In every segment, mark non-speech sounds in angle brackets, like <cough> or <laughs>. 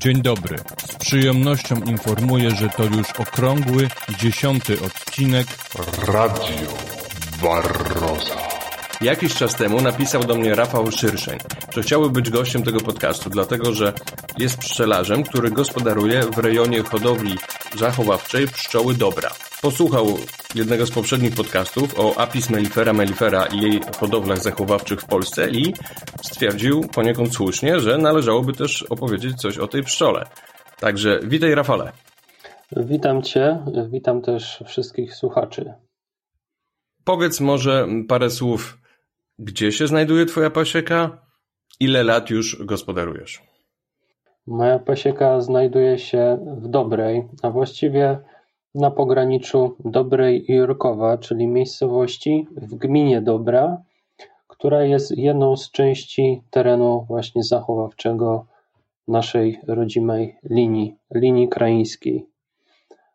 Dzień dobry. Z przyjemnością informuję, że to już okrągły, dziesiąty odcinek Radio Barroza. Jakiś czas temu napisał do mnie Rafał Szyrszeń, że chciałby być gościem tego podcastu, dlatego że jest pszczelarzem, który gospodaruje w rejonie hodowli zachowawczej pszczoły dobra. Posłuchał jednego z poprzednich podcastów o Apis mellifera mellifera i jej hodowlach zachowawczych w Polsce i stwierdził poniekąd słusznie, że należałoby też opowiedzieć coś o tej pszczole. Także witaj Rafale. Witam Cię, witam też wszystkich słuchaczy. Powiedz może parę słów, gdzie się znajduje Twoja pasieka? Ile lat już gospodarujesz? Moja pasieka znajduje się w Dobrej, a właściwie na pograniczu Dobrej i Jurkowa, czyli miejscowości w gminie Dobra, która jest jedną z części terenu właśnie zachowawczego naszej rodzimej linii, linii kraińskiej.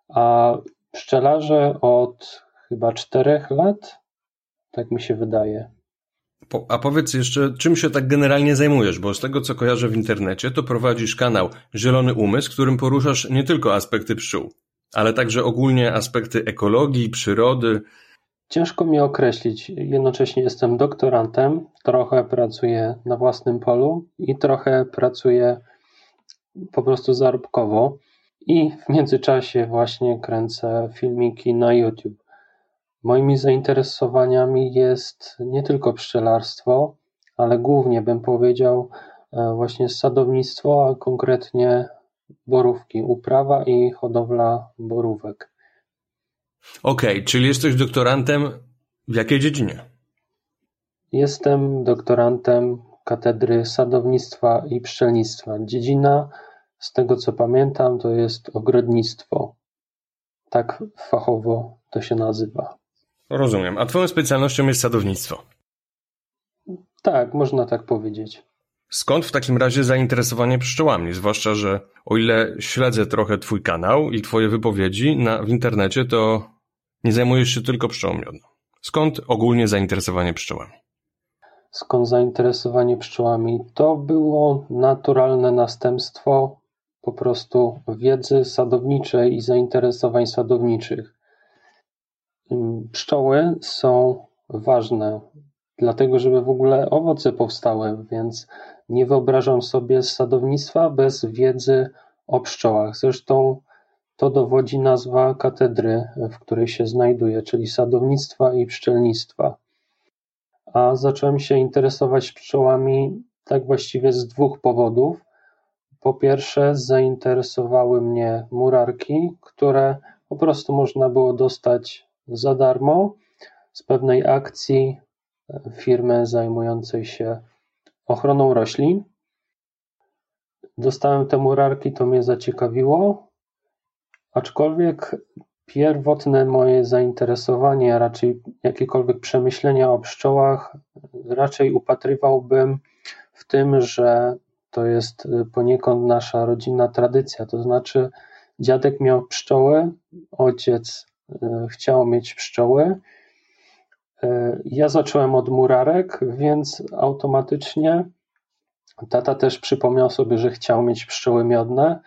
A pszczelarze od chyba czterech lat, tak mi się wydaje. A powiedz jeszcze, czym się tak generalnie zajmujesz? Bo z tego, co kojarzę w internecie, to prowadzisz kanał Zielony Umysł, którym poruszasz nie tylko aspekty pszczół, ale także ogólnie aspekty ekologii, przyrody. Ciężko mi określić. Jednocześnie jestem doktorantem, trochę pracuję na własnym polu i trochę pracuję po prostu zarobkowo. I w międzyczasie właśnie kręcę filmiki na YouTube. Moimi zainteresowaniami jest nie tylko pszczelarstwo, ale głównie bym powiedział e, właśnie sadownictwo, a konkretnie borówki, uprawa i hodowla borówek. Okej, okay, czyli jesteś doktorantem w jakiej dziedzinie? Jestem doktorantem Katedry Sadownictwa i Pszczelnictwa. Dziedzina, z tego co pamiętam, to jest ogrodnictwo. Tak fachowo to się nazywa. Rozumiem. A twoją specjalnością jest sadownictwo? Tak, można tak powiedzieć. Skąd w takim razie zainteresowanie pszczołami? Zwłaszcza, że o ile śledzę trochę twój kanał i twoje wypowiedzi na, w internecie, to nie zajmujesz się tylko pszczołą. Skąd ogólnie zainteresowanie pszczołami? Skąd zainteresowanie pszczołami? To było naturalne następstwo po prostu wiedzy sadowniczej i zainteresowań sadowniczych. Pszczoły są ważne, dlatego żeby w ogóle owoce powstały, więc nie wyobrażam sobie sadownictwa bez wiedzy o pszczołach. Zresztą to dowodzi nazwa katedry, w której się znajduję, czyli sadownictwa i pszczelnictwa. A zacząłem się interesować pszczołami tak właściwie z dwóch powodów. Po pierwsze, zainteresowały mnie murarki, które po prostu można było dostać za darmo z pewnej akcji firmy zajmującej się ochroną roślin. Dostałem te murarki, to mnie zaciekawiło, aczkolwiek pierwotne moje zainteresowanie, raczej jakiekolwiek przemyślenia o pszczołach, raczej upatrywałbym w tym, że to jest poniekąd nasza rodzinna tradycja. To znaczy, dziadek miał pszczoły, ojciec E, chciał mieć pszczoły. E, ja zacząłem od murarek, więc automatycznie tata też przypomniał sobie, że chciał mieć pszczoły miodne,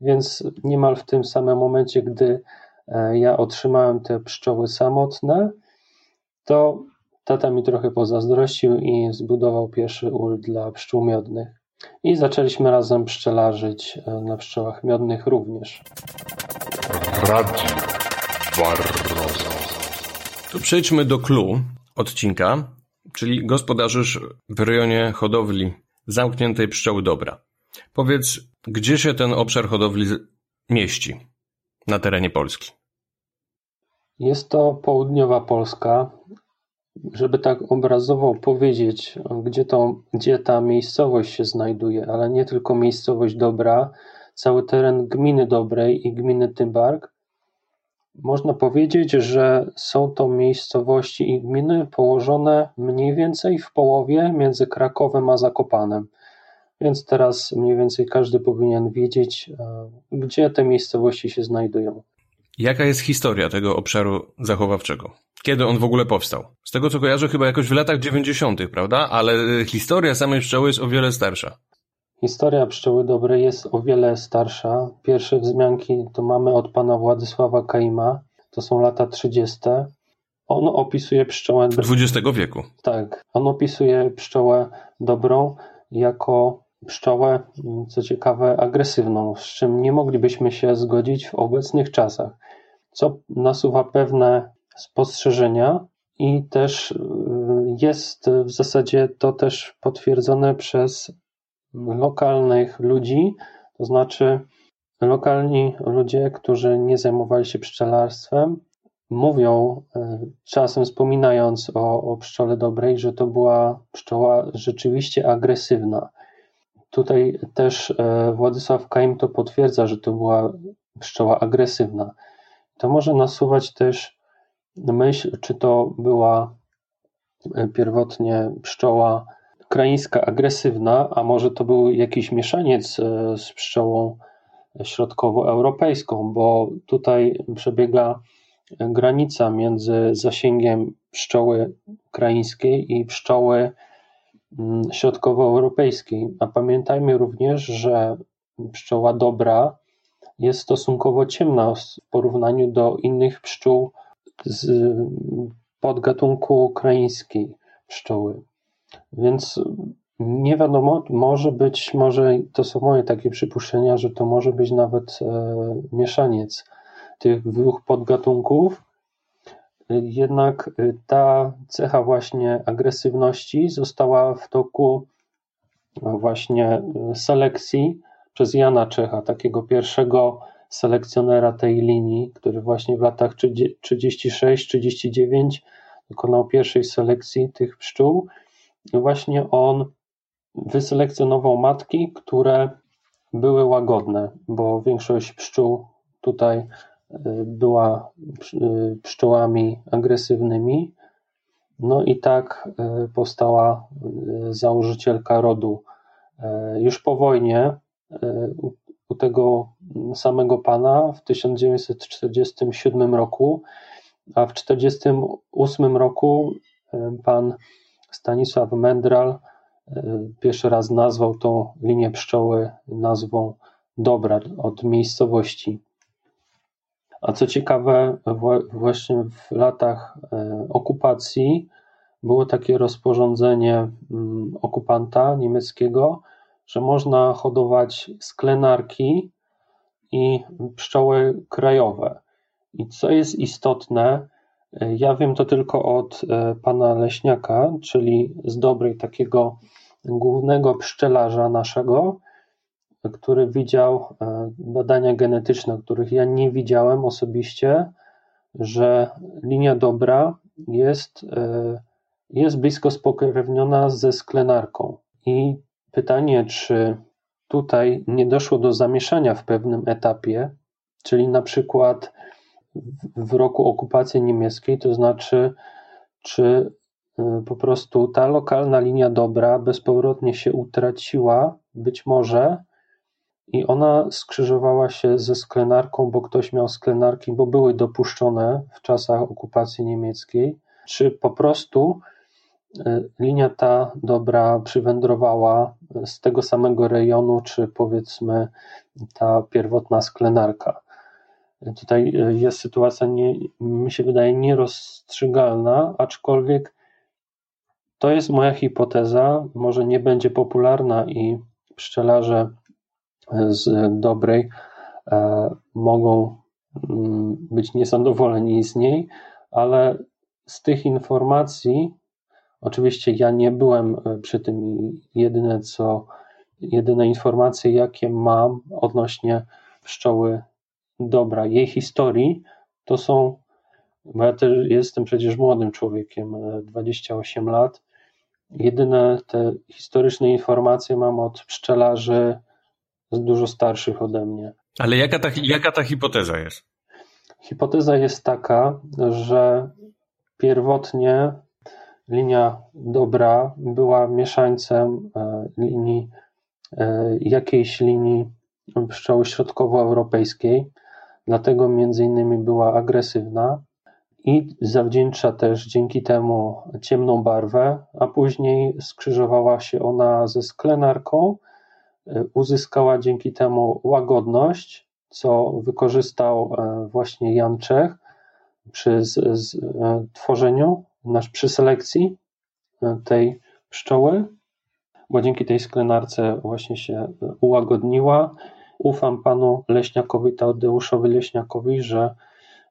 więc niemal w tym samym momencie, gdy e, ja otrzymałem te pszczoły samotne, to tata mi trochę pozazdrościł i zbudował pierwszy ul dla pszczół miodnych. I zaczęliśmy razem pszczelarzyć na pszczołach miodnych również. Radio Barroso. To przejdźmy do clue odcinka, czyli gospodarzysz w rejonie hodowli zamkniętej pszczoły dobra. Powiedz, gdzie się ten obszar hodowli mieści na terenie Polski? Jest to południowa Polska. Żeby tak obrazowo powiedzieć, gdzie, to, gdzie ta miejscowość się znajduje, ale nie tylko miejscowość Dobra, cały teren gminy Dobrej i gminy Tymbark można powiedzieć, że są to miejscowości i gminy położone mniej więcej w połowie między Krakowem a Zakopanem. Więc teraz mniej więcej każdy powinien wiedzieć, e, gdzie te miejscowości się znajdują. Jaka jest historia tego obszaru zachowawczego? Kiedy on w ogóle powstał? Z tego co kojarzę, chyba jakoś w latach 90., prawda? Ale historia samej pszczoły jest o wiele starsza. Historia pszczoły dobrej jest o wiele starsza. Pierwsze wzmianki to mamy od pana Władysława Kaima, to są lata 30. On opisuje pszczołę. XX wieku. Tak, on opisuje pszczołę dobrą jako pszczołę, co ciekawe, agresywną, z czym nie moglibyśmy się zgodzić w obecnych czasach, co nasuwa pewne spostrzeżenia i też y, jest w zasadzie to też potwierdzone przez lokalnych ludzi, to znaczy lokalni ludzie, którzy nie zajmowali się pszczelarstwem, mówią, y, czasem wspominając o, o pszczole dobrej, że to była pszczoła rzeczywiście agresywna. Tutaj też e, Władysław Kaim to potwierdza, że to była pszczoła agresywna. To może nasuwać też myśl, czy to była e, pierwotnie pszczoła ukraińska agresywna, a może to był jakiś mieszaniec e, z pszczołą środkowoeuropejską, bo tutaj przebiega granica między zasięgiem pszczoły ukraińskiej i pszczoły mm, środkowoeuropejskiej. A pamiętajmy również, że pszczoła dobra jest stosunkowo ciemna w porównaniu do innych pszczół z podgatunku ukraińskiej pszczoły. Więc nie wiadomo, może być, może to są moje takie przypuszczenia, że to może być nawet e, mieszaniec tych dwóch podgatunków. Jednak e, ta cecha właśnie agresywności została w toku właśnie e, selekcji przez Jana Czecha, takiego pierwszego selekcjonera tej linii, który właśnie w latach 36-39 dokonał pierwszej selekcji tych pszczół. I właśnie on wyselekcjonował matki, które były łagodne, bo większość pszczół tutaj y, była y, pszczołami agresywnymi. No i tak y, powstała założycielka rodu. Już po wojnie u tego samego pana w 1947 roku, a w 1948 roku pan Stanisław Mendral pierwszy raz nazwał tą linię pszczoły nazwą Dobra od miejscowości. A co ciekawe, właśnie w latach e, okupacji było takie rozporządzenie mm, okupanta niemieckiego, że można hodować sklenarki i pszczoły krajowe. I co jest istotne, ja wiem to tylko od e, pana Leśniaka, czyli z dobrej takiego głównego pszczelarza naszego, który widział e, badania genetyczne, których ja nie widziałem osobiście, że linia dobra jest, e, jest blisko spokrewniona ze sklenarką. I pytanie, czy tutaj nie doszło do zamieszania w pewnym etapie, czyli na przykład w roku okupacji niemieckiej, to znaczy, czy y, po prostu ta lokalna linia dobra bezpowrotnie się utraciła, być może, i ona skrzyżowała się ze sklenarką, bo ktoś miał sklenarki, bo były dopuszczone w czasach okupacji niemieckiej, czy po prostu y, linia ta dobra przywędrowała z tego samego rejonu, czy powiedzmy ta pierwotna sklenarka. Tutaj e, jest sytuacja, nie, mi się wydaje, nierozstrzygalna, aczkolwiek to jest moja hipoteza, może nie będzie popularna i pszczelarze e, z dobrej e, mogą mm, być niezadowoleni z niej, ale z tych informacji, oczywiście ja nie byłem przy tym i jedyne co, jedyne informacje jakie mam odnośnie pszczoły dobra, jej historii, to są, bo ja też jestem przecież młodym człowiekiem, 28 e, lat. Jedyne te historyczne informacje mam od pszczelarzy dużo starszych ode mnie. Ale jaka ta, jaka ta hipoteza jest? Hipoteza jest taka, że pierwotnie linia dobra była mieszańcem e, linii, e, jakiejś linii pszczoły środkowoeuropejskiej dlatego między innymi była agresywna i zawdzięcza też dzięki temu ciemną barwę, a później skrzyżowała się ona ze sklenarką, uzyskała dzięki temu łagodność, co wykorzystał właśnie Jan Czech przy z, z, tworzeniu, nasz, przy selekcji tej pszczoły, bo dzięki tej sklenarce właśnie się ułagodniła. Ufam panu Leśniakowi, Tadeuszowi Leśniakowi, że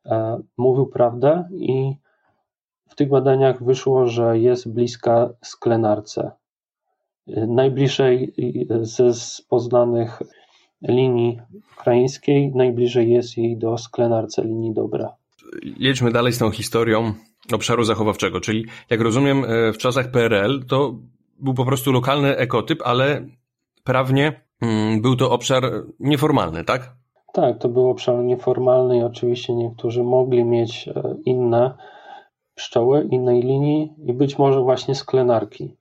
e, mówił prawdę i w tych badaniach wyszło, że jest bliska sklenarce. Najbliżej ze z poznanych linii ukraińskiej, najbliżej jest jej do sklenarce linii dobra. Jedźmy dalej z tą historią obszaru zachowawczego, czyli jak rozumiem e, w czasach PRL to był po prostu lokalny ekotyp, ale prawnie był to obszar nieformalny, tak? Tak, to był obszar nieformalny i oczywiście niektórzy mogli mieć e, inne pszczoły, innej linii i być może właśnie sklenarki.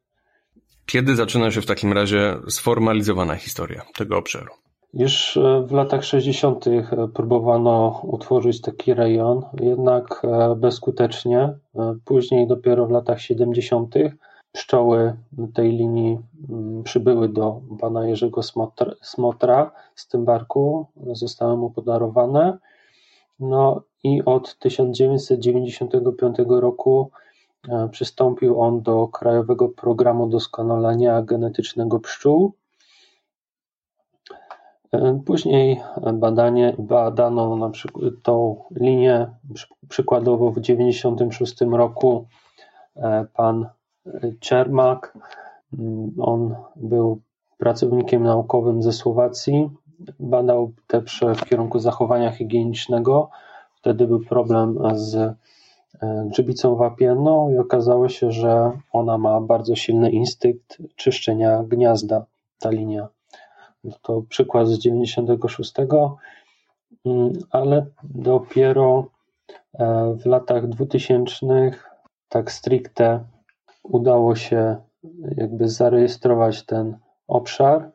Kiedy zaczyna się w takim razie sformalizowana historia tego obszaru? Już e, w latach 60. E, próbowano utworzyć taki rejon, jednak bezskutecznie. Później dopiero w latach 70 pszczoły tej linii mm, przybyły do pana Jerzego Smotra z tym barku, zostały mu podarowane. No i od 1995 roku e, przystąpił on do Krajowego Programu Doskonalenia Genetycznego Pszczół. E, później badanie, badano na przykład tą linię, przykładowo w 1996 roku e, pan Czermak. On był pracownikiem naukowym ze Słowacji. Badał te w kierunku zachowania higienicznego. Wtedy był problem z e, grzybicą wapienną i okazało się, że ona ma bardzo silny instynkt czyszczenia gniazda, ta linia. To przykład z 96, mm, ale dopiero e, w latach 2000 tak stricte udało się jakby zarejestrować ten obszar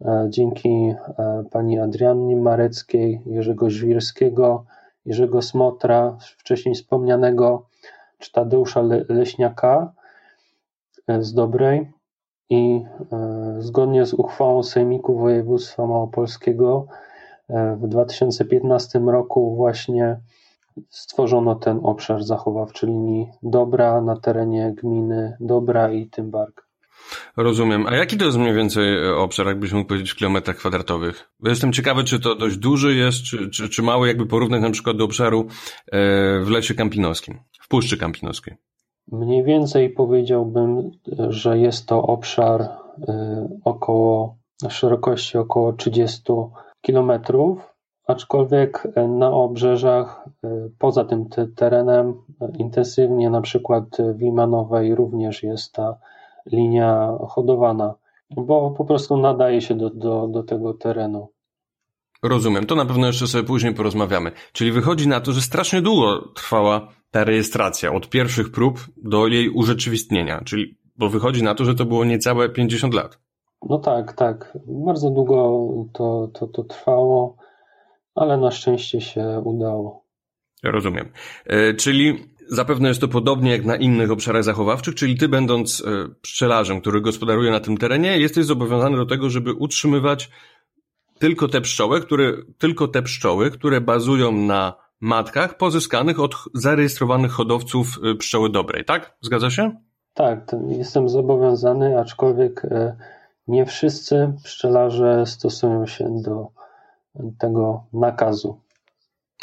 e, dzięki e, pani Adriannie Mareckiej, Jerzego Żwirskiego, Jerzego Smotra, wcześniej wspomnianego, czy Tadeusza Leśniaka e, z Dobrej i zgodnie z uchwałą Sejmiku Województwa Małopolskiego w 2015 roku właśnie stworzono ten obszar zachowawczy linii Dobra na terenie gminy Dobra i Tymbark. Rozumiem. A jaki to jest mniej więcej obszar, jakbyś mógł powiedzieć w kilometrach kwadratowych? Bo jestem ciekawy, czy to dość duży jest, czy, czy, czy mały, jakby porównać na przykład do obszaru e, w lesie kampinowskim, w Puszczy Kampinoskiej. Mniej więcej powiedziałbym, że jest to obszar e, około, szerokości około 30 kilometrów aczkolwiek e, na obrzeżach, e, poza tym terenem, e, intensywnie na przykład w Limanowej również jest ta linia hodowana, bo po prostu nadaje się do, do, do tego terenu. Rozumiem, to na pewno jeszcze sobie później porozmawiamy. Czyli wychodzi na to, że strasznie długo trwała ta rejestracja, od pierwszych prób do jej urzeczywistnienia, czyli bo wychodzi na to, że to było niecałe 50 lat. No tak, tak. Bardzo długo to, to, to trwało ale na szczęście się udało. Rozumiem. E, czyli zapewne jest to podobnie jak na innych obszarach zachowawczych, czyli ty będąc e, pszczelarzem, który gospodaruje na tym terenie, jesteś zobowiązany do tego, żeby utrzymywać tylko te pszczoły, które, tylko te pszczoły, które bazują na matkach pozyskanych od zarejestrowanych hodowców e, pszczoły dobrej, tak? Zgadza się? Tak, jestem zobowiązany, aczkolwiek nie wszyscy pszczelarze stosują się do tego nakazu.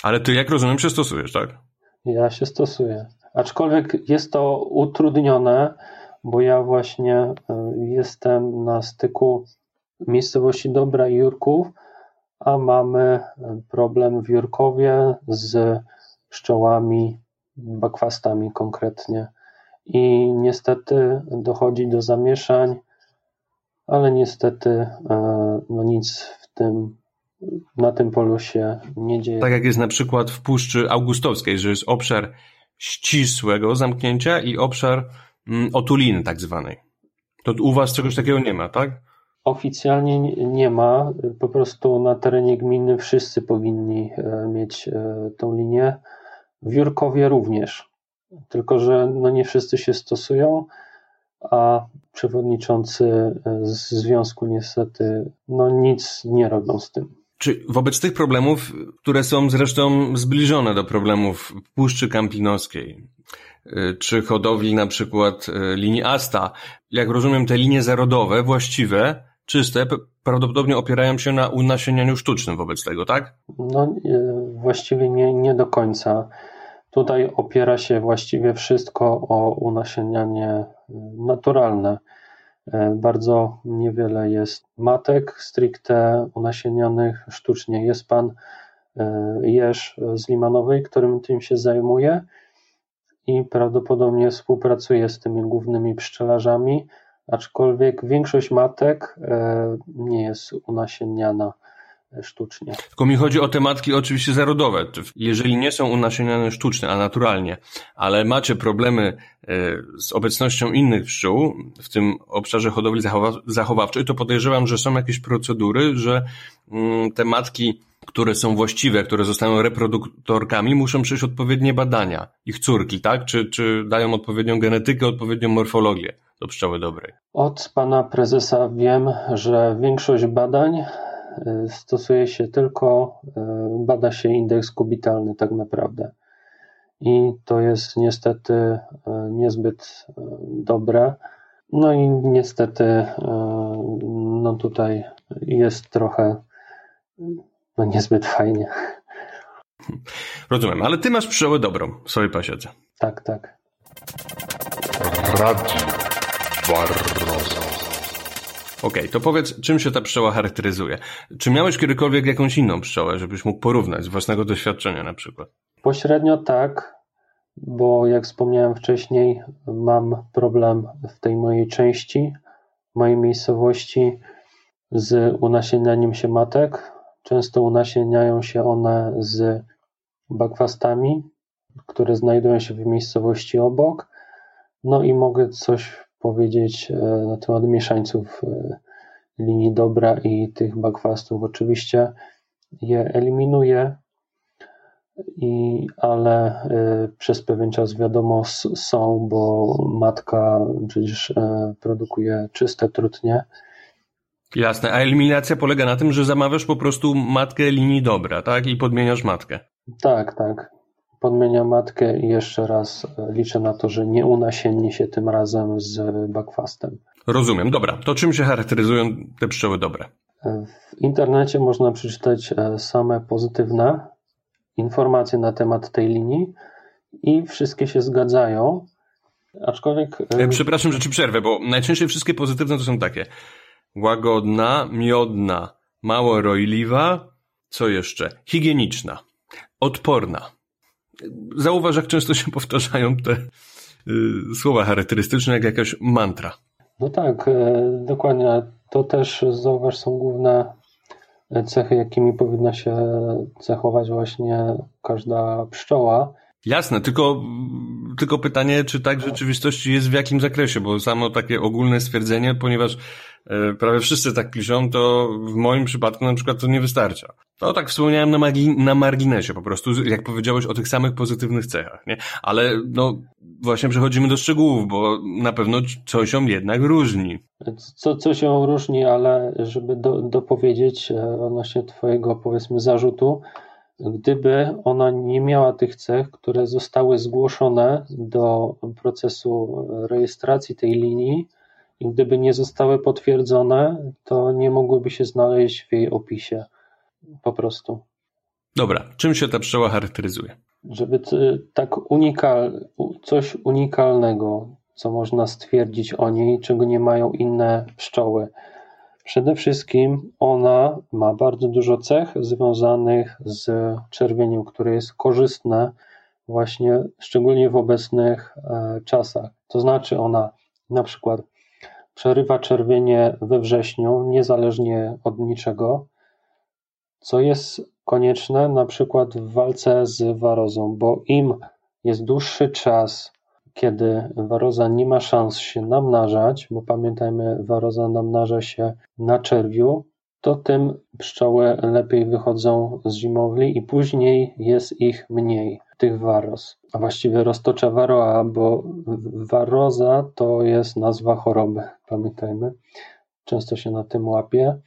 Ale ty, jak rozumiem, się stosujesz, tak? Ja się stosuję. Aczkolwiek jest to utrudnione, bo ja właśnie e, jestem na styku miejscowości Dobra i Jurków, a mamy e, problem w Jurkowie z pszczołami, bakwastami konkretnie. I niestety dochodzi do zamieszań, ale niestety e, no nic w tym na tym polu się nie dzieje. Tak jak jest na przykład w Puszczy Augustowskiej, że jest obszar ścisłego zamknięcia i obszar mm, otuliny tak zwanej. To u was czegoś takiego nie ma, tak? Oficjalnie nie ma, po prostu na terenie gminy wszyscy powinni e, mieć e, tą linię. W Jurkowie również, tylko że no nie wszyscy się stosują. a przewodniczący z związku niestety no nic nie robią z tym. Czy wobec tych problemów, które są zresztą zbliżone do problemów Puszczy Kampinoskiej, y, czy hodowli na przykład y, linii Asta, jak rozumiem, te linie zarodowe, właściwe, czyste, prawdopodobnie opierają się na unasienianiu sztucznym wobec tego, tak? No, y, właściwie nie, nie do końca. Tutaj opiera się właściwie wszystko o unasienianie naturalne. E, bardzo niewiele jest matek stricte unasienionych sztucznie. Jest pan e, Jerz z Limanowej, którym tym się zajmuje i prawdopodobnie współpracuje z tymi głównymi pszczelarzami, aczkolwiek większość matek e, nie jest unasienniana sztucznie. Tylko mi chodzi o te matki oczywiście zarodowe. Jeżeli nie są unasieniane sztucznie, a naturalnie, ale macie problemy e, z obecnością innych pszczół w tym obszarze hodowli zachowawczej, to podejrzewam, że są jakieś procedury, że mm, te matki, które są właściwe, które zostają reproduktorkami, muszą przejść odpowiednie badania. Ich córki, tak? Czy, czy dają odpowiednią genetykę, odpowiednią morfologię do pszczoły dobrej? Od pana prezesa wiem, że większość badań stosuje się tylko, y, bada się indeks kubitalny tak naprawdę. I to jest niestety y, niezbyt dobre. No i niestety no tutaj jest trochę no niezbyt fajnie. Rozumiem, ale ty masz pszczołę dobrą w swojej pasiece. Tak, tak. Radio. Okej, okay, to powiedz, czym się ta pszczoła charakteryzuje? Czy miałeś kiedykolwiek jakąś inną pszczołę, żebyś mógł porównać z własnego doświadczenia na przykład? Pośrednio tak, bo jak wspomniałem wcześniej, mam problem w tej mojej części, mojej miejscowości z unasienianiem się matek. Często unasieniają się one z bakwastami, które znajdują się w miejscowości obok. No i mogę coś powiedzieć e, na temat mieszańców e, linii dobra i tych bakwastów. Oczywiście je eliminuję, i, ale e, przez pewien czas wiadomo są, bo matka przecież produkuje czyste trutnie. Jasne, a eliminacja polega na tym, że zamawiasz po prostu matkę linii dobra, tak? I podmieniasz matkę. Tak, tak podmienia matkę i jeszcze raz e, liczę na to, że nie unasienni się tym razem z bakwastem. Rozumiem. Dobra, to czym się charakteryzują te pszczoły dobre? E, w internecie można przeczytać e, same pozytywne informacje na temat tej linii i wszystkie się zgadzają. Aczkolwiek. Przepraszam, że ci przerwę, bo najczęściej wszystkie pozytywne to są takie: łagodna, miodna, mało rojliwa, co jeszcze? Higieniczna, odporna. Zauważ, jak często się powtarzają te y, słowa charakterystyczne, jak jakaś mantra. No tak, e, dokładnie. To też zauważ są główne cechy, jakimi powinna się cechować właśnie każda pszczoła. Jasne, tylko, tylko pytanie, czy tak w rzeczywistości jest w jakim zakresie, bo samo takie ogólne stwierdzenie, ponieważ e, prawie wszyscy tak piszą, to w moim przypadku na przykład to nie wystarcza. To tak wspomniałem na, na marginesie po prostu, jak powiedziałeś o tych samych pozytywnych cechach, nie? Ale no właśnie przechodzimy do szczegółów, bo na pewno coś ją jednak różni. Co, co się różni, ale żeby do, dopowiedzieć e, odnośnie twojego powiedzmy zarzutu, Gdyby ona nie miała tych cech, które zostały zgłoszone do procesu rejestracji tej linii, i gdyby nie zostały potwierdzone, to nie mogłyby się znaleźć w jej opisie. Po prostu. Dobra, czym się ta pszczoła charakteryzuje? Żeby tak unikal, coś unikalnego, co można stwierdzić o niej, czego nie mają inne pszczoły. Przede wszystkim ona ma bardzo dużo cech związanych z czerwieniem, które jest korzystne właśnie szczególnie w obecnych e, czasach. To znaczy ona na przykład przerywa czerwienie we wrześniu niezależnie od niczego, co jest konieczne na przykład w walce z warozą, bo im jest dłuższy czas kiedy waroza nie ma szans się namnażać, bo pamiętajmy, waroza namnaża się na czerwiu, to tym pszczoły lepiej wychodzą z zimowli i później jest ich mniej, tych waros. A właściwie roztocza varroa, bo waroza to jest nazwa choroby, pamiętajmy. Często się na tym łapie.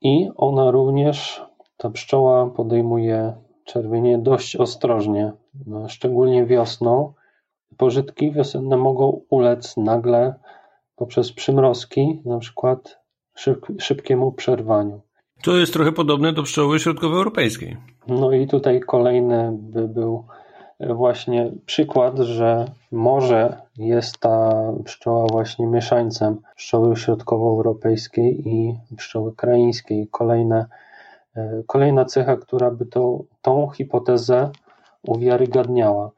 I ona również, ta pszczoła podejmuje czerwienie dość ostrożnie, no, szczególnie wiosną. Pożytki wiosenne mogą ulec nagle poprzez przymrozki, na przykład szyb, szybkiemu przerwaniu. To jest trochę podobne do pszczoły środkowoeuropejskiej. No i tutaj kolejny by był właśnie przykład, że może jest ta pszczoła właśnie mieszańcem pszczoły środkowoeuropejskiej i pszczoły kraińskiej. Kolejne, e, kolejna cecha, która by to, tą hipotezę uwiarygadniała.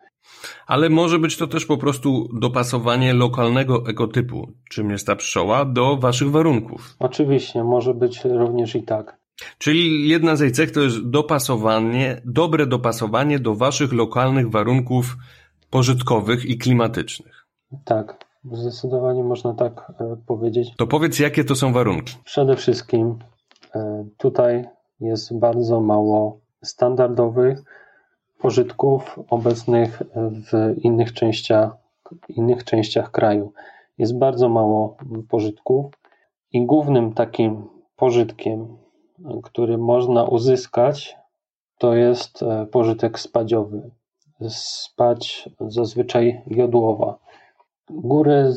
Ale może być to też po prostu dopasowanie lokalnego ekotypu, czym jest ta pszczoła, do waszych warunków. Oczywiście, może być również i tak. Czyli jedna z jej cech to jest dopasowanie, dobre dopasowanie do waszych lokalnych warunków pożytkowych i klimatycznych. Tak, zdecydowanie można tak e, powiedzieć. To powiedz, jakie to są warunki? Przede wszystkim e, tutaj jest bardzo mało standardowych pożytków obecnych w innych częściach, innych częściach kraju. Jest bardzo mało pożytków i głównym takim pożytkiem, który można uzyskać, to jest e, pożytek spadziowy. Spać zazwyczaj jodłowa. Góry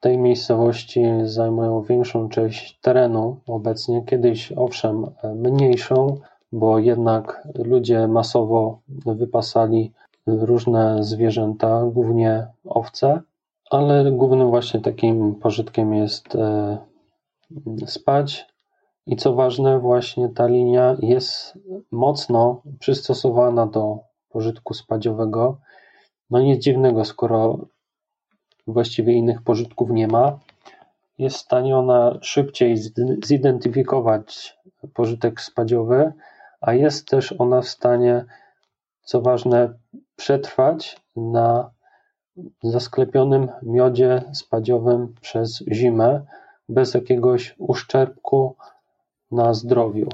tej miejscowości zajmują większą część terenu obecnie, kiedyś owszem mniejszą, bo jednak ludzie masowo wypasali różne zwierzęta, głównie owce, ale głównym właśnie takim pożytkiem jest e, spać. I co ważne, właśnie ta linia jest mocno przystosowana do pożytku spadziowego. No nic dziwnego, skoro właściwie innych pożytków nie ma, jest w stanie ona szybciej zidentyfikować pożytek spadziowy, a jest też ona w stanie, co ważne, przetrwać na zasklepionym miodzie spadziowym przez zimę, bez jakiegoś uszczerbku na zdrowiu.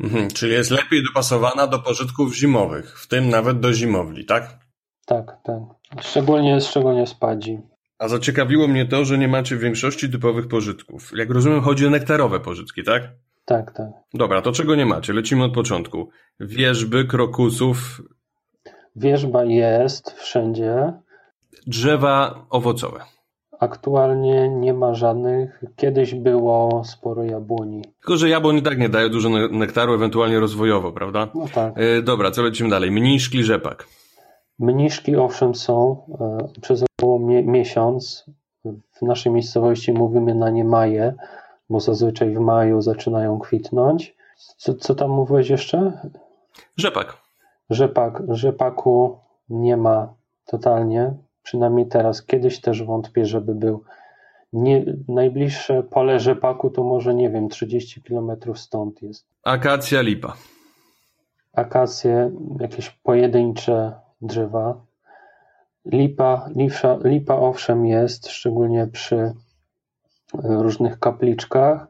Mhm, czyli jest lepiej dopasowana do pożytków zimowych, w tym nawet do zimowli, tak? Tak, tak. Szczególnie, szczególnie spadzi. A zaciekawiło mnie to, że nie macie większości typowych pożytków. Jak rozumiem, chodzi o nektarowe pożytki, tak? Tak, tak. Dobra, to czego nie macie? Lecimy od początku. Wierzby, krokusów. Wierzba jest wszędzie. Drzewa owocowe. Aktualnie nie ma żadnych. Kiedyś było sporo jabłoni. Tylko, że jabłoni tak nie dają dużo nektaru, ewentualnie rozwojowo, prawda? No tak. Yy, dobra, co lecimy dalej? Mniszki, rzepak. Mniszki owszem są e, przez około miesiąc. W naszej miejscowości mówimy na nie maje bo zazwyczaj w maju zaczynają kwitnąć. Co, co tam mówiłeś jeszcze? Rzepak. Rzepak. Rzepaku nie ma totalnie, przynajmniej teraz. Kiedyś też wątpię, żeby był. Nie, najbliższe pole rzepaku to może, nie wiem, 30 km stąd jest. Akacja, lipa. Akacje, jakieś pojedyncze drzewa. Lipa, lipa, lipa owszem jest, szczególnie przy różnych kapliczkach,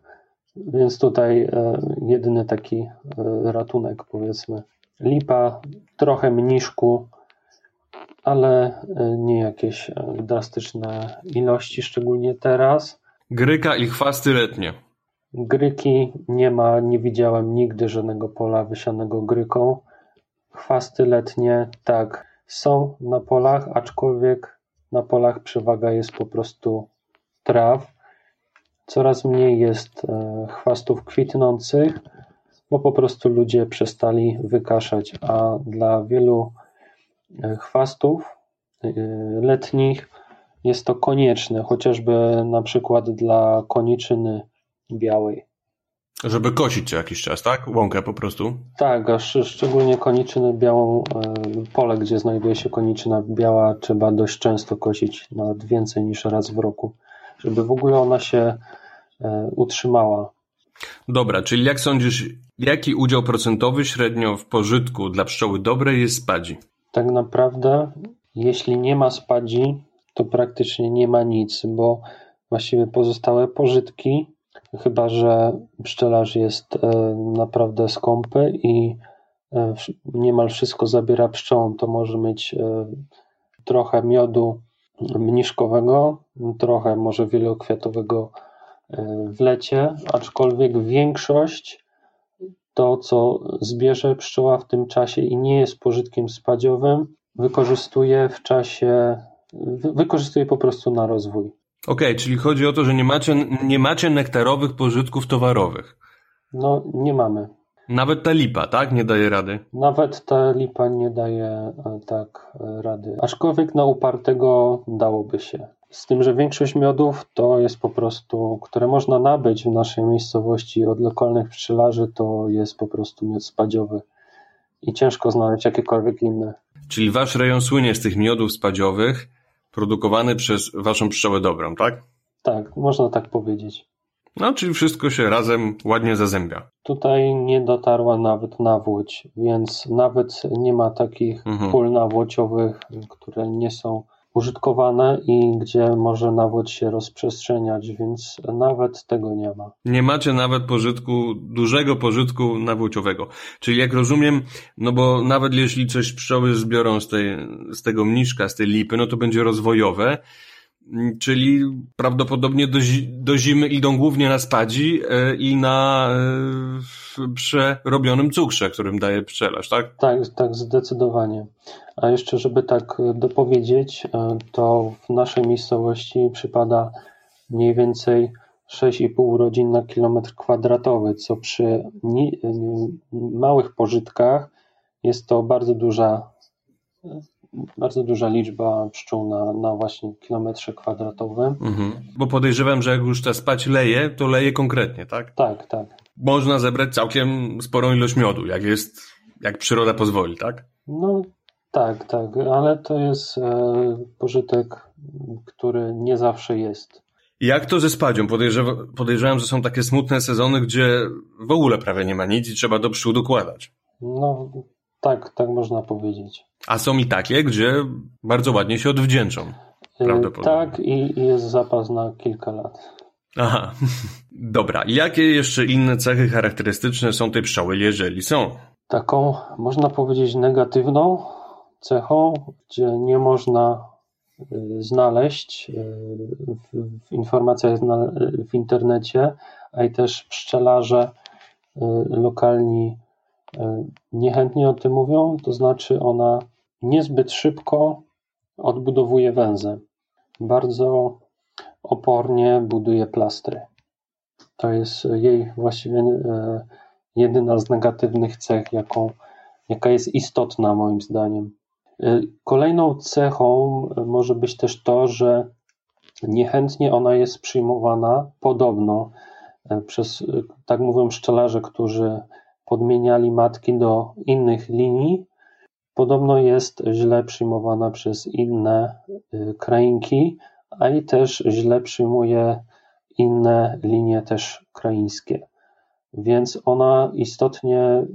więc tutaj e, jedyny taki e, ratunek, powiedzmy. Lipa, trochę mniszku, ale e, nie jakieś drastyczne ilości, szczególnie teraz. Gryka i chwasty letnie. Gryki nie ma, nie widziałem nigdy żadnego pola wysianego gryką. Chwasty letnie, tak, są na polach, aczkolwiek na polach przewaga jest po prostu traw. Coraz mniej jest e, chwastów kwitnących, bo po prostu ludzie przestali wykaszać, a dla wielu e, chwastów e, letnich jest to konieczne, chociażby na przykład dla koniczyny białej. Żeby kosić co jakiś czas, tak? Łąkę po prostu? Tak, a szczególnie koniczynę białą, pole, gdzie znajduje się koniczyna biała, trzeba dość często kosić, nawet więcej niż raz w roku, żeby w ogóle ona się E, utrzymała. Dobra, czyli jak sądzisz, jaki udział procentowy średnio w pożytku dla pszczoły dobrej jest spadzi? Tak naprawdę, jeśli nie ma spadzi, to praktycznie nie ma nic, bo właściwie pozostałe pożytki chyba że pszczelarz jest e, naprawdę skąpy i e, niemal wszystko zabiera pszczołom, to może mieć trochę miodu mniszkowego, trochę może wielokwiatowego w lecie, aczkolwiek większość to, co zbierze pszczoła w tym czasie i nie jest pożytkiem spadziowym, wykorzystuje w czasie, wykorzystuje po prostu na rozwój. Okej, okay, czyli chodzi o to, że nie macie, nie macie nektarowych pożytków towarowych. No, nie mamy. Nawet ta lipa, tak? Nie daje rady. Nawet ta lipa nie daje e, tak e, rady. Aczkolwiek na upartego dałoby się. Z tym, że większość miodów to jest po prostu, które można nabyć w naszej miejscowości od lokalnych pszczelarzy, to jest po prostu miód spadziowy. I ciężko znaleźć jakiekolwiek inne. Czyli wasz rejon słynie z tych miodów spadziowych, produkowany przez waszą pszczołę dobrą, tak? Tak, można tak powiedzieć. No, czyli wszystko się razem ładnie zazębia. Tutaj nie dotarła nawet nawłoć, więc nawet nie ma takich mhm. pól nawłociowych, które nie są użytkowane i gdzie może nawód się rozprzestrzeniać, więc nawet tego nie ma. Nie macie nawet pożytku, dużego pożytku nawłociowego. Czyli jak rozumiem, no bo nawet jeśli coś pszczoły zbiorą z, tej, z tego mniszka, z tej lipy, no to będzie rozwojowe, czyli prawdopodobnie do, do zimy idą głównie na spadzi e, i na e, przerobionym cukrze, którym daje pszczelarz, tak? Tak, tak, zdecydowanie. A jeszcze, żeby tak dopowiedzieć, e, to w naszej miejscowości przypada mniej więcej 6,5 rodzin na kilometr kwadratowy, co przy małych pożytkach jest to bardzo duża bardzo duża liczba pszczół na, na właśnie kilometrze kwadratowym. Mhm. Bo podejrzewam, że jak już ta spać leje, to leje konkretnie, tak? Tak, tak. Można zebrać całkiem sporą ilość miodu, jak jest, jak przyroda pozwoli, tak? No tak, tak, ale to jest e, pożytek, który nie zawsze jest. Jak to ze spadzią? Podejrzewam, podejrzewam, że są takie smutne sezony, gdzie w ogóle prawie nie ma nic i trzeba do pszczół dokładać. No tak, tak można powiedzieć. A są i takie, gdzie bardzo ładnie się odwdzięczą. E, prawdopodobnie. Tak, i jest zapas na kilka lat. Aha, <laughs> dobra. Jakie jeszcze inne cechy charakterystyczne są tej pszczoły, jeżeli są? Taką, można powiedzieć, negatywną cechą, gdzie nie można e, znaleźć e, w informacjach w internecie, a i też pszczelarze lokalni niechętnie o tym mówią, to znaczy ona niezbyt szybko odbudowuje węzę. Bardzo opornie buduje plastry. To jest jej właściwie e, jedyna z negatywnych cech, jaką, jaka jest istotna moim zdaniem. E, kolejną cechą może być też to, że niechętnie ona jest przyjmowana podobno e, przez, tak mówią pszczelarze, którzy podmieniali matki do innych linii, podobno jest źle przyjmowana przez inne y, krainki, a i też źle przyjmuje inne linie też kraińskie. Więc ona istotnie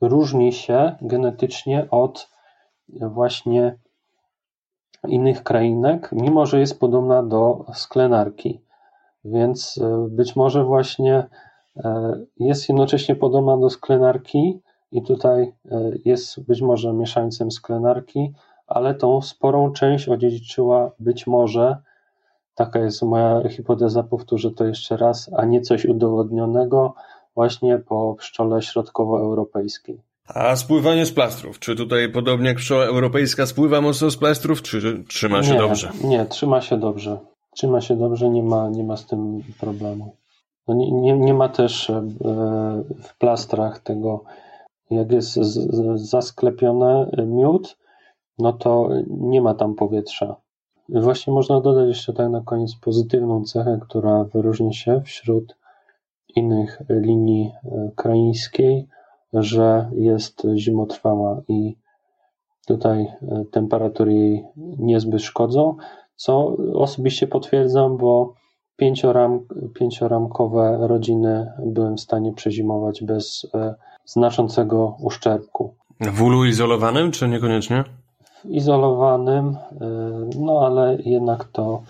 różni się genetycznie od właśnie innych krainek, mimo że jest podobna do sklenarki. Więc y, być może właśnie jest jednocześnie podobna do sklenarki i tutaj e, jest być może mieszańcem sklenarki, ale tą sporą część odziedziczyła być może, taka jest moja hipoteza, powtórzę to jeszcze raz, a nie coś udowodnionego właśnie po pszczole środkowoeuropejskiej. A spływanie z plastrów, czy tutaj podobnie jak pszczoła europejska spływa mocno z plastrów, czy trzyma się nie, dobrze? Nie, trzyma się dobrze. Trzyma się dobrze, nie ma, nie ma z tym problemu. No nie, nie, nie ma też e, w plastrach tego, jak jest zasklepiony miód, no to nie ma tam powietrza. Właśnie można dodać jeszcze tak na koniec pozytywną cechę, która wyróżnia się wśród innych linii e, kraińskiej, że jest zimotrwała i tutaj e, temperatury jej niezbyt szkodzą, co osobiście potwierdzam, bo pięcioramkowe rodziny byłem w stanie przezimować bez e, znaczącego uszczerbku. W ulu izolowanym, czy niekoniecznie? W izolowanym, e, no ale jednak to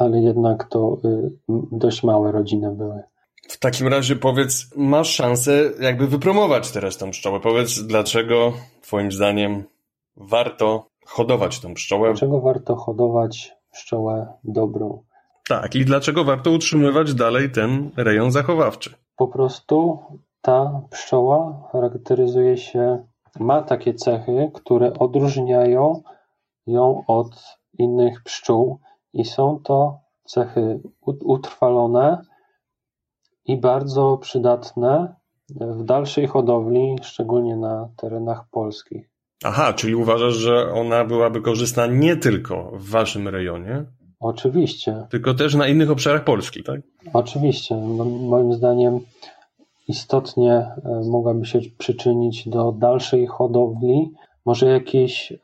ale jednak to y, dość małe rodziny były. W takim razie powiedz, masz szansę jakby wypromować teraz tą pszczołę. Powiedz, dlaczego twoim zdaniem warto hodować tą pszczołę? Dlaczego warto hodować pszczołę dobrą? Tak, i dlaczego warto utrzymywać dalej ten rejon zachowawczy? Po prostu ta pszczoła charakteryzuje się, ma takie cechy, które odróżniają ją od innych pszczół i są to cechy utrwalone i bardzo przydatne w dalszej hodowli, szczególnie na terenach polskich. Aha, czyli uważasz, że ona byłaby korzystna nie tylko w waszym rejonie? Oczywiście. Tylko też na innych obszarach Polski, tak? Oczywiście. No, moim zdaniem istotnie e, mogłaby się przyczynić do dalszej hodowli, może jakiejś e,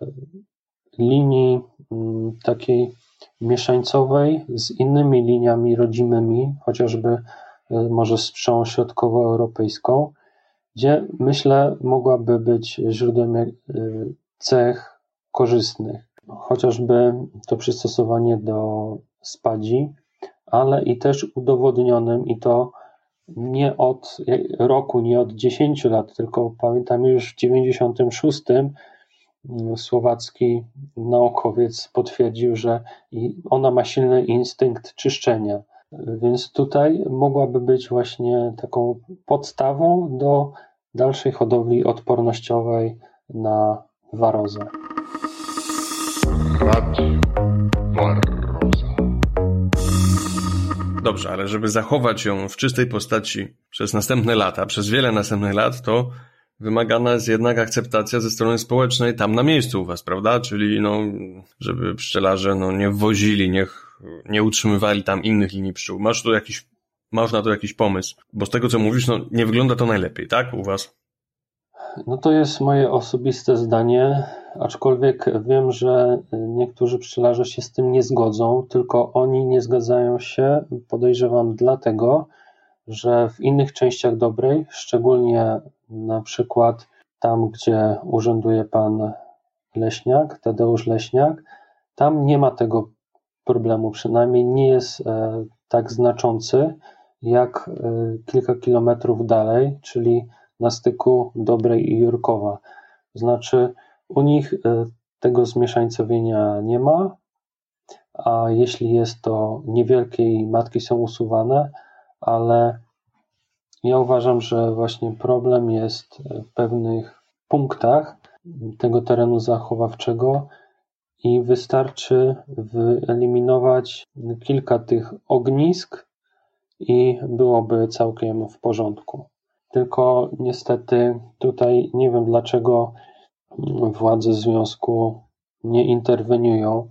linii mm, takiej mieszańcowej z innymi liniami rodzimymi, chociażby e, może z pszczołą środkowoeuropejską, gdzie myślę mogłaby być źródłem cech korzystnych. Chociażby to przystosowanie do spadzi, ale i też udowodnionym i to nie od roku, nie od 10 lat, tylko pamiętam już w 96 mm, słowacki naukowiec potwierdził, że ona ma silny instynkt czyszczenia. Więc tutaj mogłaby być właśnie taką podstawą do dalszej hodowli odpornościowej na warozę. Radio Dobrze, ale żeby zachować ją w czystej postaci przez następne lata, przez wiele następnych lat, to wymagana jest jednak akceptacja ze strony społecznej tam na miejscu u was, prawda? Czyli no, żeby pszczelarze no, nie wwozili, niech nie utrzymywali tam innych linii pszczół. Masz tu jakiś, masz na to jakiś pomysł? Bo z tego, co mówisz, no, nie wygląda to najlepiej, tak? U was? No to jest moje osobiste zdanie, aczkolwiek wiem, że niektórzy pszczelarze się z tym nie zgodzą, tylko oni nie zgadzają się, podejrzewam, dlatego, że w innych częściach dobrej, szczególnie na przykład tam, gdzie urzęduje pan Leśniak, Tadeusz Leśniak, tam nie ma tego problemu, przynajmniej nie jest e, tak znaczący jak e, kilka kilometrów dalej, czyli na styku Dobrej i Jurkowa. Znaczy, u nich e, tego zmieszańcowienia nie ma, a jeśli jest, to niewielkie i matki są usuwane, ale ja uważam, że właśnie problem jest w pewnych punktach tego terenu zachowawczego i wystarczy wyeliminować kilka tych ognisk i byłoby całkiem w porządku. Tylko niestety tutaj nie wiem dlaczego władze związku nie interweniują,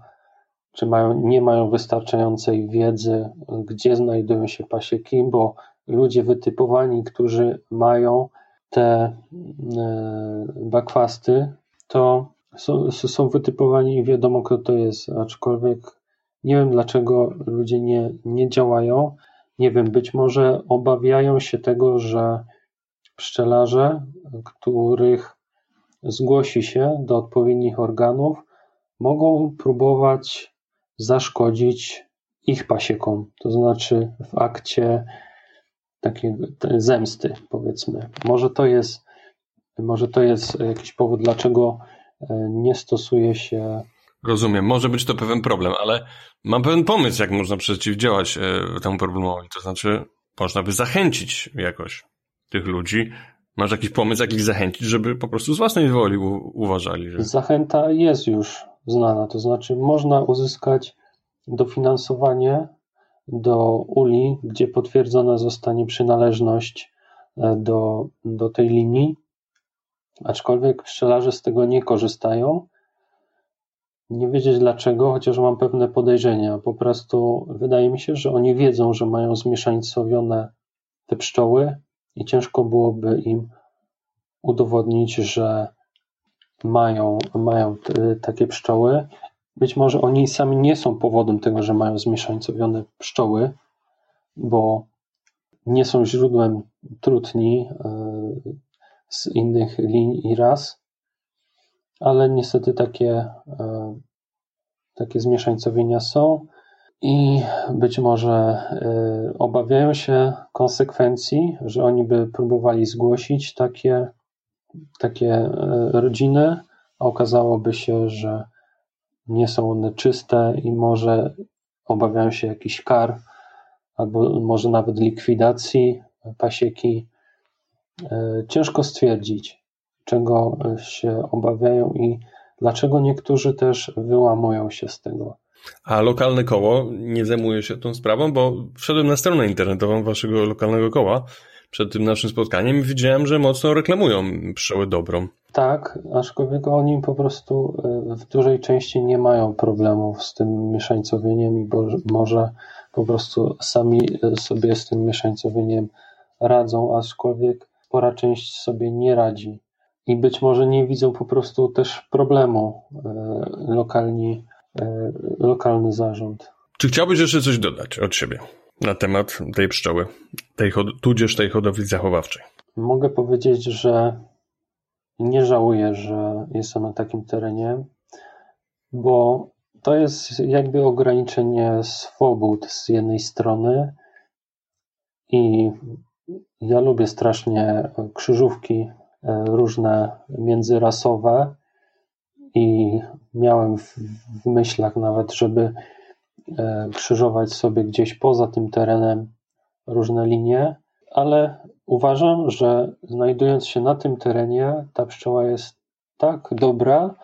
czy mają, nie mają wystarczającej wiedzy, gdzie znajdują się pasieki, bo ludzie wytypowani, którzy mają te e, bakwasty, to są, są wytypowani i wiadomo, kto to jest, aczkolwiek nie wiem, dlaczego ludzie nie, nie działają. Nie wiem, być może obawiają się tego, że Pszczelarze, których zgłosi się do odpowiednich organów, mogą próbować zaszkodzić ich pasiekom, to znaczy w akcie takiej zemsty, powiedzmy. Może to jest, może to jest jakiś powód, dlaczego e, nie stosuje się. Rozumiem, może być to pewien problem, ale mam pewien pomysł, jak można przeciwdziałać e, temu problemowi. To znaczy, można by zachęcić jakoś tych ludzi. Masz jakiś pomysł, jak ich zachęcić, żeby po prostu z własnej woli uważali? Że... Zachęta jest już znana, to znaczy można uzyskać dofinansowanie do uli, gdzie potwierdzona zostanie przynależność e, do, do tej linii, aczkolwiek pszczelarze z tego nie korzystają. Nie wiedzieć dlaczego, chociaż mam pewne podejrzenia. Po prostu wydaje mi się, że oni wiedzą, że mają zmieszańcowione te pszczoły, i ciężko byłoby im udowodnić, że mają, mają takie pszczoły. Być może oni sami nie są powodem tego, że mają zmieszańcowione pszczoły, bo nie są źródłem trutni e, z innych linii i ras, ale niestety takie, e, takie zmieszańcowienia są i być może y, obawiają się konsekwencji, że oni by próbowali zgłosić takie, takie y, rodziny, a okazałoby się, że nie są one czyste i może obawiają się jakichś kar, albo może nawet likwidacji pasieki. Y, ciężko stwierdzić, czego się obawiają i dlaczego niektórzy też wyłamują się z tego. A lokalne koło nie zajmuje się tą sprawą, bo wszedłem na stronę internetową waszego lokalnego koła przed tym naszym spotkaniem i widziałem, że mocno reklamują pszczołę dobrą. Tak, aczkolwiek oni po prostu e, w dużej części nie mają problemów z tym mieszańcowieniem i może po prostu sami e, sobie z tym mieszańcowieniem radzą, aczkolwiek spora część sobie nie radzi. I być może nie widzą po prostu też problemu e, lokalni lokalny zarząd. Czy chciałbyś jeszcze coś dodać od siebie na temat tej pszczoły, tej, tudzież tej hodowli zachowawczej? Mogę powiedzieć, że nie żałuję, że jestem na takim terenie, bo to jest jakby ograniczenie swobód z jednej strony i ja lubię strasznie krzyżówki e, różne międzyrasowe i miałem w, w myślach nawet, żeby e, krzyżować sobie gdzieś poza tym terenem różne linie, ale uważam, że znajdując się na tym terenie, ta pszczoła jest tak dobra,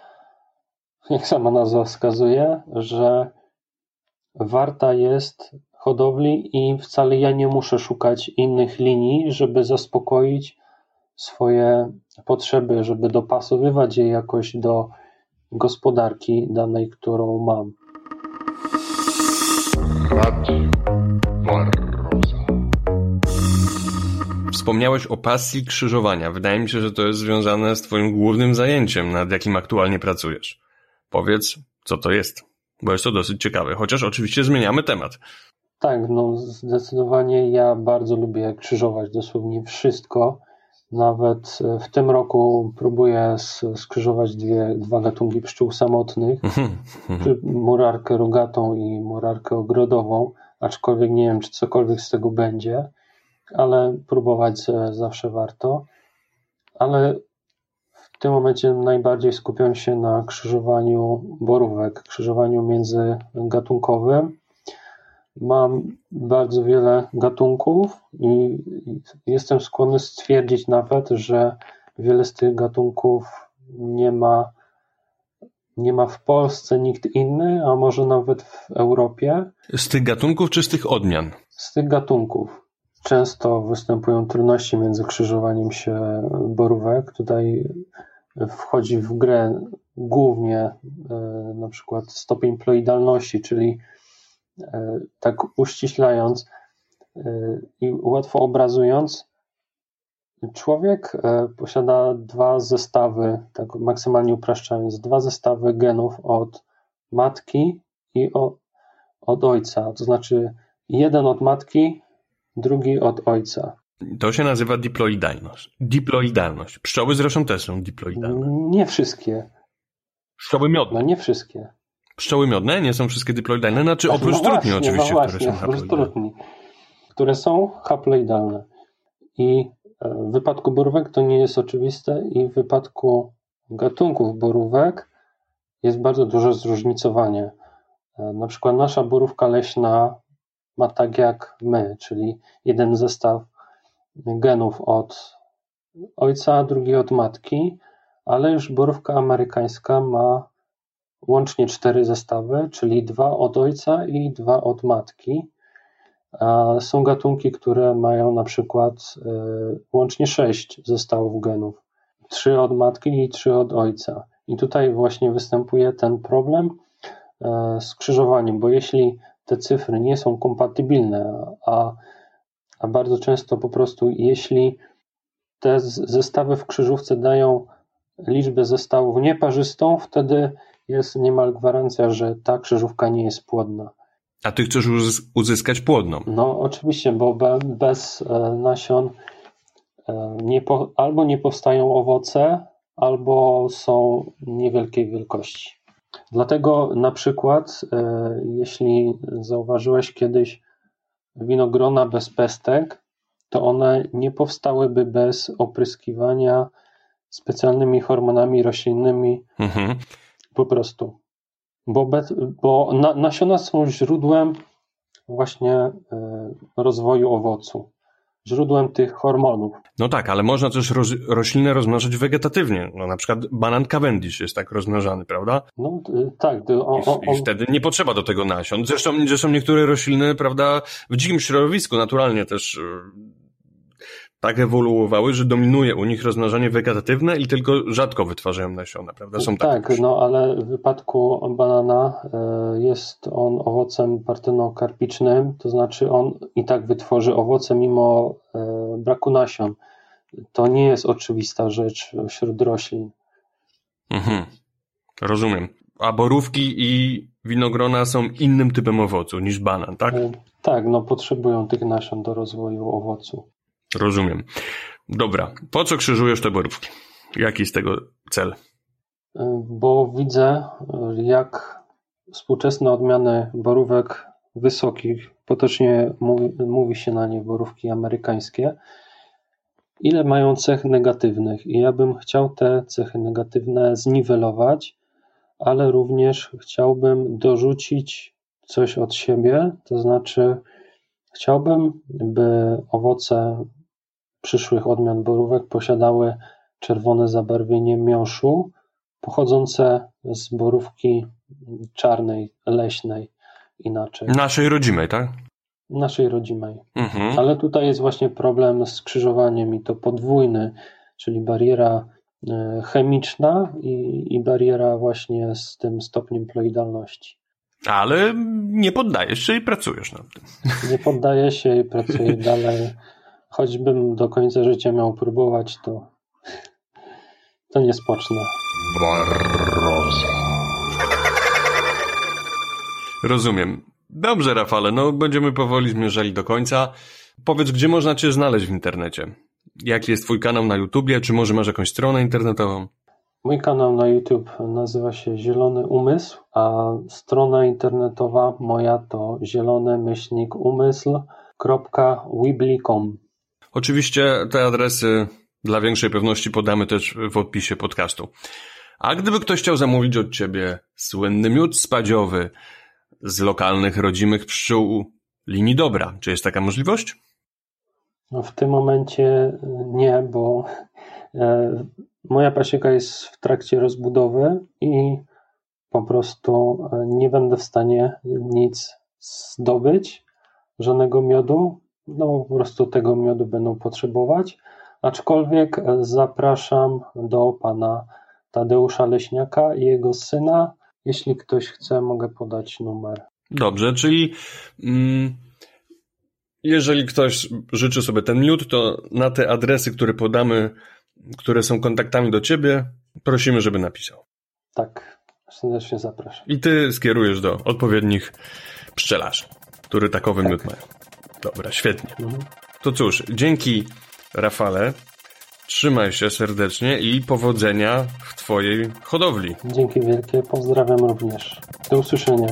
jak sama nazwa wskazuje, że warta jest hodowli i wcale ja nie muszę szukać innych linii, żeby zaspokoić swoje potrzeby, żeby dopasowywać je jakoś do gospodarki danej, którą mam. Wspomniałeś o pasji krzyżowania. Wydaje mi się, że to jest związane z Twoim głównym zajęciem, nad jakim aktualnie pracujesz. Powiedz, co to jest, bo jest to dosyć ciekawe, chociaż oczywiście zmieniamy temat. Tak, no zdecydowanie ja bardzo lubię krzyżować dosłownie wszystko. Nawet e, w tym roku próbuję skrzyżować dwie, dwa gatunki pszczół samotnych, mhm, mhm. murarkę rogatą i murarkę ogrodową, aczkolwiek nie wiem, czy cokolwiek z tego będzie, ale próbować zawsze warto. Ale w tym momencie najbardziej skupiam się na krzyżowaniu borówek, krzyżowaniu międzygatunkowym Mam bardzo wiele gatunków i jestem skłonny stwierdzić nawet, że wiele z tych gatunków nie ma, nie ma w Polsce nikt inny, a może nawet w Europie. Z tych gatunków czy z tych odmian? Z tych gatunków. Często występują trudności między krzyżowaniem się borówek. Tutaj wchodzi w grę głównie e, na przykład stopień ploidalności, czyli tak uściślając e, i łatwo obrazując, człowiek e, posiada dwa zestawy, tak maksymalnie upraszczając, dwa zestawy genów od matki i od ojca. To znaczy jeden od matki, drugi od ojca. To się nazywa diploidalność. Diploidalność. Pszczoły zresztą też są diploidalne. Nie wszystkie. Pszczoły miodne. No nie wszystkie. Pszczoły miodne nie są wszystkie diploidalne, znaczy oprócz no trutni oczywiście, no właśnie, które są haploidalne. Trutni, które są haploidalne. I e, w wypadku borówek to nie jest oczywiste i w wypadku gatunków borówek jest bardzo duże zróżnicowanie. E, na przykład nasza borówka leśna ma tak jak my, czyli jeden zestaw genów od ojca, drugi od matki, ale już borówka amerykańska ma łącznie cztery zestawy, czyli dwa od ojca i dwa od matki. Są gatunki, które mają na przykład e, łącznie sześć zestawów genów. Trzy od matki i trzy od ojca. I tutaj właśnie występuje ten problem e, z krzyżowaniem, bo jeśli te cyfry nie są kompatybilne, a, a bardzo często po prostu jeśli te zestawy w krzyżówce dają liczbę zestawów nieparzystą, wtedy jest niemal gwarancja, że ta krzyżówka nie jest płodna. A ty chcesz uzyskać płodną? No, oczywiście, bo bez e, nasion e, nie po, albo nie powstają owoce, albo są niewielkiej wielkości. Dlatego na przykład, e, jeśli zauważyłeś kiedyś winogrona bez pestek, to one nie powstałyby bez opryskiwania specjalnymi hormonami roślinnymi mhm. Po prostu. Bo, bez, bo na, nasiona są źródłem właśnie e, rozwoju owocu źródłem tych hormonów. No tak, ale można też roz, rośliny rozmnażać wegetatywnie. No na przykład banan Cavendish jest tak rozmnażany, prawda? No tak. To on, on, I, I, wtedy nie potrzeba do tego nasion. Zresztą, zresztą niektóre rośliny, prawda, w dzikim środowisku naturalnie też tak ewoluowały, że dominuje u nich rozmnażanie wegetatywne i tylko rzadko wytwarzają nasiona, prawda? Są tak, no ale w wypadku banana e, jest on owocem partynokarpicznym, to znaczy on i tak wytworzy owoce mimo e, braku nasion. To nie jest oczywista rzecz wśród roślin. Mhm. Rozumiem. A borówki i winogrona są innym typem owocu niż banan, tak? E, tak, no potrzebują tych nasion do rozwoju owocu. Rozumiem. Dobra, po co krzyżujesz te borówki? Jaki jest tego cel? Bo widzę, jak współczesne odmiany borówek wysokich, potocznie mówi, mówi się na nie borówki amerykańskie, ile mają cech negatywnych. I ja bym chciał te cechy negatywne zniwelować, ale również chciałbym dorzucić coś od siebie, to znaczy chciałbym, by owoce przyszłych odmian borówek posiadały czerwone zabarwienie miąższu pochodzące z borówki czarnej, leśnej inaczej. Naszej rodzimej, tak? Naszej rodzimej. Mhm. Ale tutaj jest właśnie problem z skrzyżowaniem i to podwójny, czyli bariera e, chemiczna i, i bariera właśnie z tym stopniem ploidalności. Ale nie poddajesz się i pracujesz nad tym. Nie poddaję się i pracuję <laughs> dalej. Choćbym do końca życia miał próbować, to, to nie spocznę. Barroza. Rozumiem. Dobrze, Rafale, no będziemy powoli zmierzali do końca. Powiedz, gdzie można Cię znaleźć w internecie? Jaki jest Twój kanał na YouTubie? Czy może masz jakąś stronę internetową? Mój kanał na YouTube nazywa się Zielony Umysł, a strona internetowa moja to zielony myślnik umysł.wibli.com. Oczywiście te adresy dla większej pewności podamy też w opisie podcastu. A gdyby ktoś chciał zamówić od Ciebie słynny miód spadziowy z lokalnych, rodzimych pszczół linii dobra, czy jest taka możliwość? No w tym momencie nie, bo e, moja pasieka jest w trakcie rozbudowy i po prostu e, nie będę w stanie nic zdobyć, żadnego miodu, no po prostu tego miodu będą potrzebować. Aczkolwiek e, zapraszam do pana Tadeusza Leśniaka i jego syna. Jeśli ktoś chce, mogę podać numer. Dobrze, czyli mm, jeżeli ktoś życzy sobie ten miód, to na te adresy, które podamy, które są kontaktami do ciebie, prosimy, żeby napisał. Tak, serdecznie zapraszam. I ty skierujesz do odpowiednich pszczelarzy, który takowy tak. miód mają. Dobra, świetnie. To cóż, dzięki Rafale. Trzymaj się serdecznie i powodzenia w Twojej hodowli. Dzięki wielkie, pozdrawiam również. Do usłyszenia.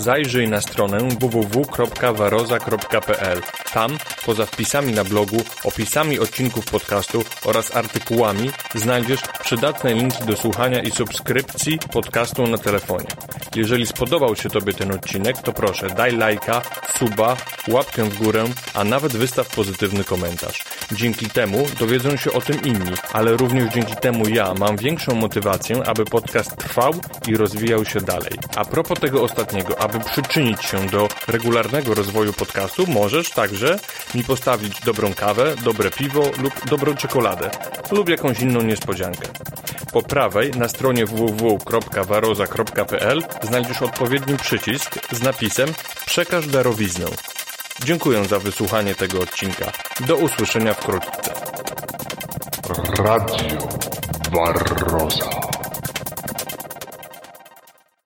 Zajrzyj na stronę www.waroza.pl. Tam, poza wpisami na blogu, opisami odcinków podcastu oraz artykułami, znajdziesz przydatne linki do słuchania i subskrypcji podcastu na telefonie. Jeżeli spodobał się Tobie ten odcinek, to proszę daj lajka, suba, łapkę w górę, a nawet wystaw pozytywny komentarz. Dzięki temu dowiedzą się o tym inni, ale również dzięki temu ja mam większą motywację, aby podcast trwał i rozwijał się dalej. A propos tego ostatniego, aby przyczynić się do regularnego rozwoju podcastu, możesz także mi postawić dobrą kawę, dobre piwo lub dobrą czekoladę lub jakąś inną niespodziankę. Po prawej na stronie www.waroza.pl znajdziesz odpowiedni przycisk z napisem Przekaż darowiznę. Dziękuję za wysłuchanie tego odcinka. Do usłyszenia wkrótce. Radio Barroza.